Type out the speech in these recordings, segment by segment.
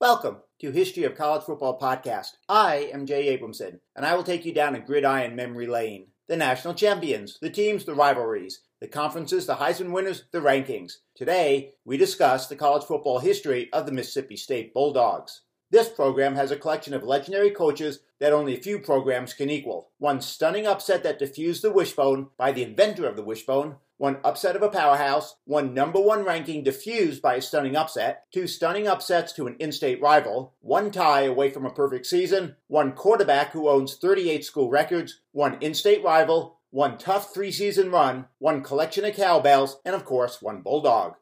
Welcome to History of College Football Podcast. I am Jay Abramson, and I will take you down a gridiron memory lane. The national champions, the teams, the rivalries, the conferences, the Heisman winners, the rankings. Today, we discuss the college football history of the Mississippi State Bulldogs. This program has a collection of legendary coaches that only a few programs can equal. One stunning upset that diffused the wishbone by the inventor of the wishbone, one upset of a powerhouse, one number one ranking diffused by a stunning upset, two stunning upsets to an in state rival, one tie away from a perfect season, one quarterback who owns 38 school records, one in state rival, one tough three season run, one collection of cowbells, and of course, one bulldog.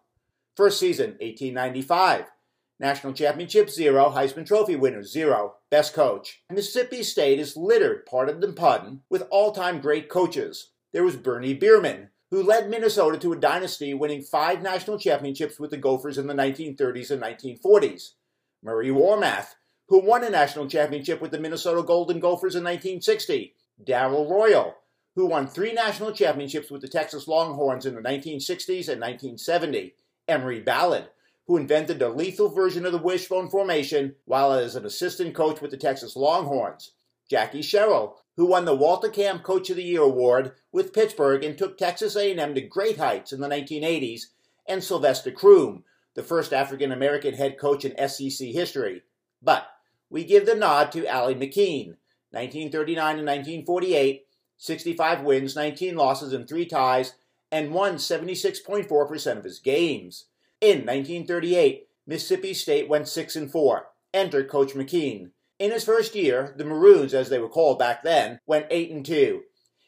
First season, 1895. National Championship, zero. Heisman Trophy winners, zero. Best coach. Mississippi State is littered, pardon the pun, with all time great coaches. There was Bernie Bierman, who led Minnesota to a dynasty, winning five national championships with the Gophers in the 1930s and 1940s. Murray Warmath, who won a national championship with the Minnesota Golden Gophers in 1960. Darrell Royal, who won three national championships with the Texas Longhorns in the 1960s and 1970. Emory Bellard, who invented the lethal version of the wishbone formation while as an assistant coach with the Texas Longhorns. Jackie Sherrill, who won the Walter Camp Coach of the Year award with Pittsburgh and took Texas A&M to great heights in the 1980s, and Sylvester Croom, the first African American head coach in SEC history. But we give the nod to Allie McKeen, 1939 and 1948, 65 wins, 19 losses, and 3 ties, and won 76.4% of his games. In 1938, Mississippi State went 6 and 4. Enter Coach McKeen. In his first year, the Maroons, as they were called back then, went 8 and 2.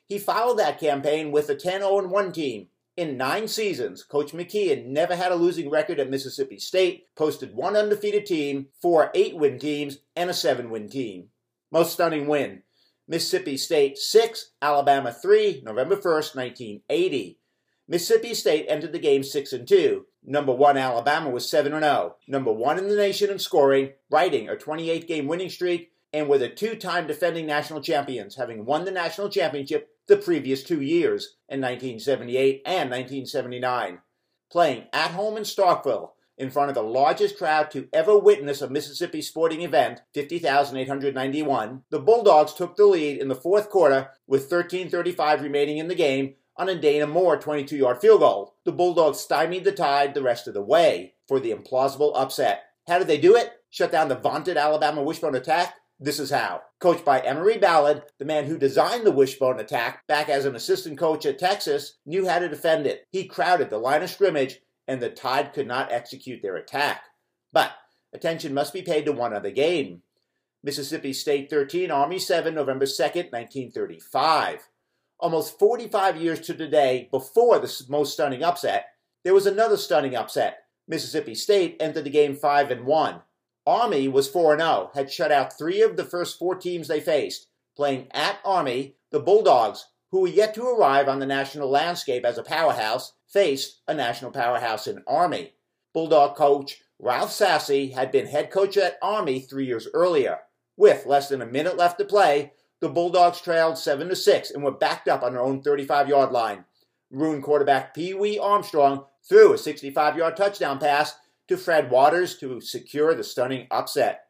He followed that campaign with a 10 0 1 team. In nine seasons, Coach McKeen never had a losing record at Mississippi State, posted one undefeated team, four eight win teams, and a seven win team. Most stunning win Mississippi State 6, Alabama 3, November 1st, 1980. Mississippi State entered the game 6 and 2. Number 1 Alabama was 7 and 0. Number 1 in the nation in scoring, riding a 28 game winning streak, and were the two time defending national champions, having won the national championship the previous two years in 1978 and 1979. Playing at home in Starkville in front of the largest crowd to ever witness a Mississippi sporting event, 50,891, the Bulldogs took the lead in the fourth quarter with 13.35 remaining in the game on a Dana Moore 22 yard field goal. The Bulldogs stymied the tide the rest of the way for the implausible upset. How did they do it? Shut down the vaunted Alabama wishbone attack? This is how. Coached by Emory Bellard, the man who designed the wishbone attack back as an assistant coach at Texas, knew how to defend it. He crowded the line of scrimmage, and the Tide could not execute their attack. But attention must be paid to one other game. Mississippi State 13, Army 7, November 2nd, 1935 almost 45 years to today before the most stunning upset, there was another stunning upset. Mississippi State entered the game 5 and 1. Army was 4 0, had shut out three of the first four teams they faced. Playing at Army, the Bulldogs, who were yet to arrive on the national landscape as a powerhouse, faced a national powerhouse in Army. Bulldog coach Ralph Sasse had been head coach at Army three years earlier. With less than a minute left to play, the Bulldogs trailed 7 to 6 and were backed up on their own 35 yard line. Maroon quarterback Pee Wee Armstrong threw a 65 yard touchdown pass to Fred Waters to secure the stunning upset.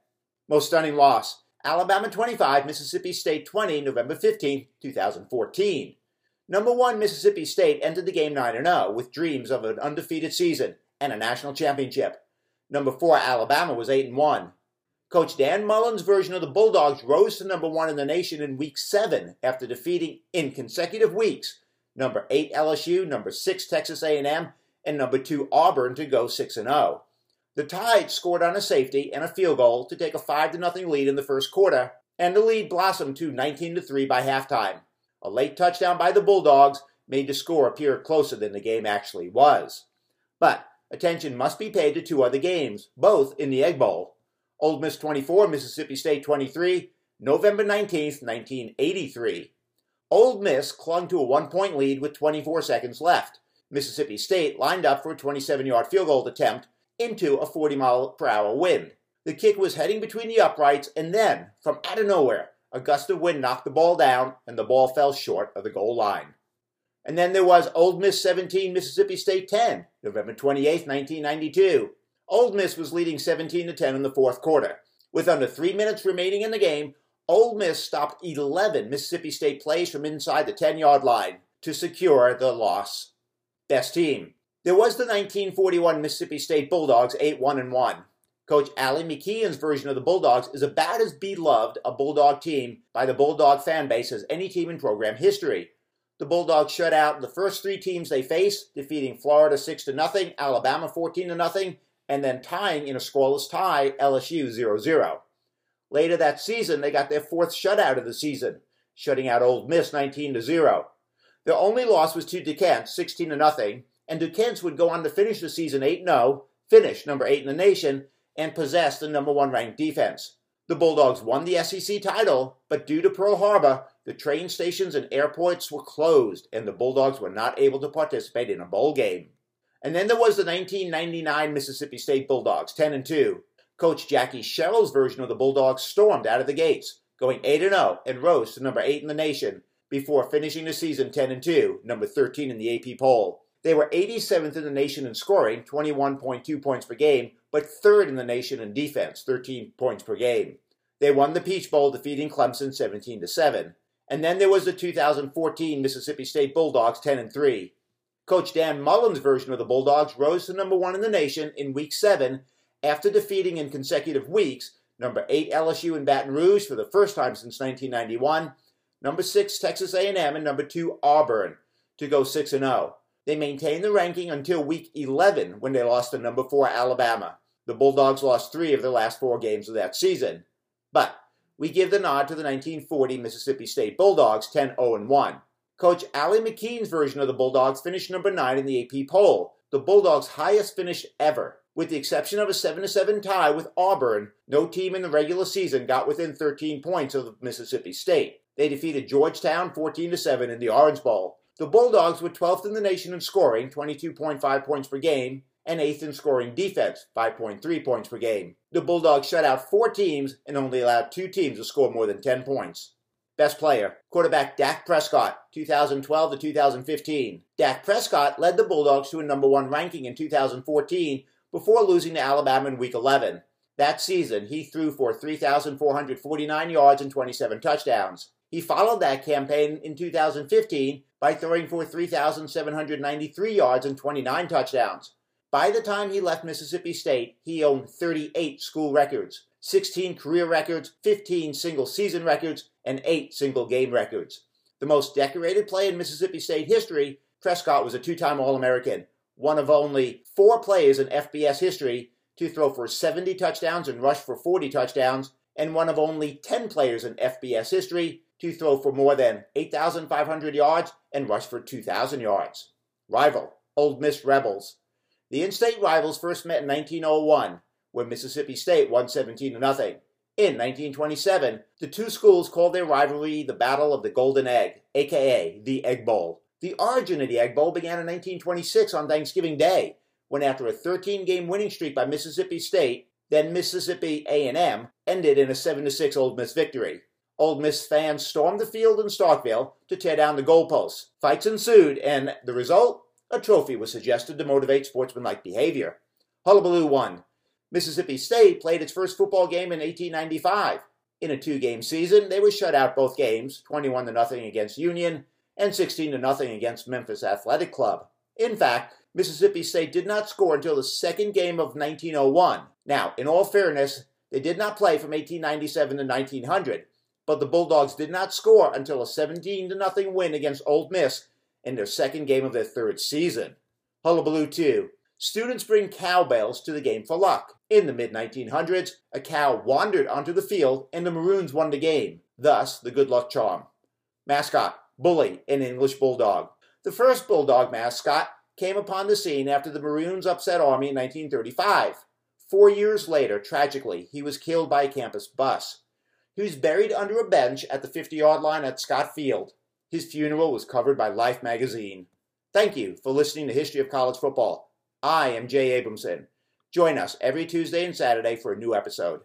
Most stunning loss Alabama 25, Mississippi State 20, November 15, 2014. Number 1 Mississippi State entered the game 9 0 with dreams of an undefeated season and a national championship. Number 4 Alabama was 8 1. Coach Dan Mullen's version of the Bulldogs rose to number one in the nation in week seven after defeating in consecutive weeks number eight LSU, number six Texas A&M, and number two Auburn to go six and zero. Oh. The Tide scored on a safety and a field goal to take a five to nothing lead in the first quarter, and the lead blossomed to 19 to three by halftime. A late touchdown by the Bulldogs made the score appear closer than the game actually was. But attention must be paid to two other games, both in the Egg Bowl. Ole Miss 24, Mississippi State 23, November 19, 1983. Ole Miss clung to a one point lead with 24 seconds left. Mississippi State lined up for a 27 yard field goal attempt into a 40 mile per hour wind. The kick was heading between the uprights, and then, from out of nowhere, a gust of wind knocked the ball down, and the ball fell short of the goal line. And then there was Ole Miss 17, Mississippi State 10, November 28, 1992. Ole Miss was leading 17 to 10 in the fourth quarter. With under three minutes remaining in the game, Ole Miss stopped 11 Mississippi State plays from inside the 10 yard line to secure the loss. Best team. There was the 1941 Mississippi State Bulldogs 8 1 1. Coach Allie McKeen's version of the Bulldogs is about as beloved a Bulldog team by the Bulldog fan base as any team in program history. The Bulldogs shut out the first three teams they faced, defeating Florida 6 0, Alabama 14 0, and then tying in a scoreless tie LSU 0 0. Later that season, they got their fourth shutout of the season, shutting out Ole Miss 19 0. Their only loss was to Duquesne 16 0, and Duquesne would go on to finish the season 8 0, finish number 8 in the nation, and possess the number one ranked defense. The Bulldogs won the SEC title, but due to Pearl Harbor, the train stations and airports were closed, and the Bulldogs were not able to participate in a bowl game. And then there was the 1999 Mississippi State Bulldogs, 10 and 2. Coach Jackie Sherrill's version of the Bulldogs stormed out of the gates, going 8 and 0 and rose to number 8 in the nation before finishing the season 10 and 2, number 13 in the AP poll. They were 87th in the nation in scoring, 21.2 points per game, but third in the nation in defense, 13 points per game. They won the Peach Bowl, defeating Clemson 17 to 7. And then there was the 2014 Mississippi State Bulldogs 10 and 3. Coach Dan Mullen's version of the Bulldogs rose to number one in the nation in Week 7 after defeating in consecutive weeks number 8 LSU in Baton Rouge for the first time since 1991, number 6 Texas A&M, and number 2 Auburn to go 6 and 0. They maintained the ranking until Week 11 when they lost to number 4 Alabama. The Bulldogs lost three of their last four games of that season. But we give the nod to the 1940 Mississippi State Bulldogs 10 0 1. Coach Allie McKeen's version of the Bulldogs finished number 9 in the AP poll, the Bulldogs' highest finish ever. With the exception of a 7 7 tie with Auburn, no team in the regular season got within 13 points of Mississippi State. They defeated Georgetown 14 7 in the Orange Bowl. The Bulldogs were 12th in the nation in scoring, 22.5 points per game, and 8th in scoring defense, 5.3 points per game. The Bulldogs shut out four teams and only allowed two teams to score more than 10 points. Best player, quarterback Dak Prescott, 2012 to 2015. Dak Prescott led the Bulldogs to a number one ranking in 2014 before losing to Alabama in Week 11. That season, he threw for 3,449 yards and 27 touchdowns. He followed that campaign in 2015 by throwing for 3,793 yards and 29 touchdowns. By the time he left Mississippi State, he owned 38 school records, 16 career records, 15 single season records, and 8 single game records. The most decorated player in Mississippi State history, Prescott was a two time All American, one of only four players in FBS history to throw for 70 touchdowns and rush for 40 touchdowns, and one of only 10 players in FBS history to throw for more than 8,500 yards and rush for 2,000 yards. Rival, Ole Miss Rebels. The in state rivals first met in 1901 when Mississippi State won 17 0. In 1927, the two schools called their rivalry the Battle of the Golden Egg, aka the Egg Bowl. The origin of the Egg Bowl began in 1926 on Thanksgiving Day, when after a 13-game winning streak by Mississippi State, then Mississippi A&M, ended in a 7-6 Ole Miss victory. Ole Miss fans stormed the field in Starkville to tear down the goalposts. Fights ensued, and the result? A trophy was suggested to motivate sportsmanlike behavior. Hullabaloo won, Mississippi State played its first football game in 1895. In a two-game season, they were shut out both games, 21 to nothing against Union and 16 to nothing against Memphis Athletic Club. In fact, Mississippi State did not score until the second game of 1901. Now, in all fairness, they did not play from 1897 to 1900, but the Bulldogs did not score until a 17 to nothing win against Ole Miss in their second game of their third season. Hullabaloo 2. Students bring cowbells to the game for luck. In the mid 1900s, a cow wandered onto the field and the Maroons won the game, thus, the good luck charm. Mascot Bully, an English bulldog. The first bulldog mascot came upon the scene after the Maroons upset Army in 1935. Four years later, tragically, he was killed by a campus bus. He was buried under a bench at the 50 yard line at Scott Field. His funeral was covered by Life magazine. Thank you for listening to History of College Football. I am Jay Abramson. Join us every Tuesday and Saturday for a new episode.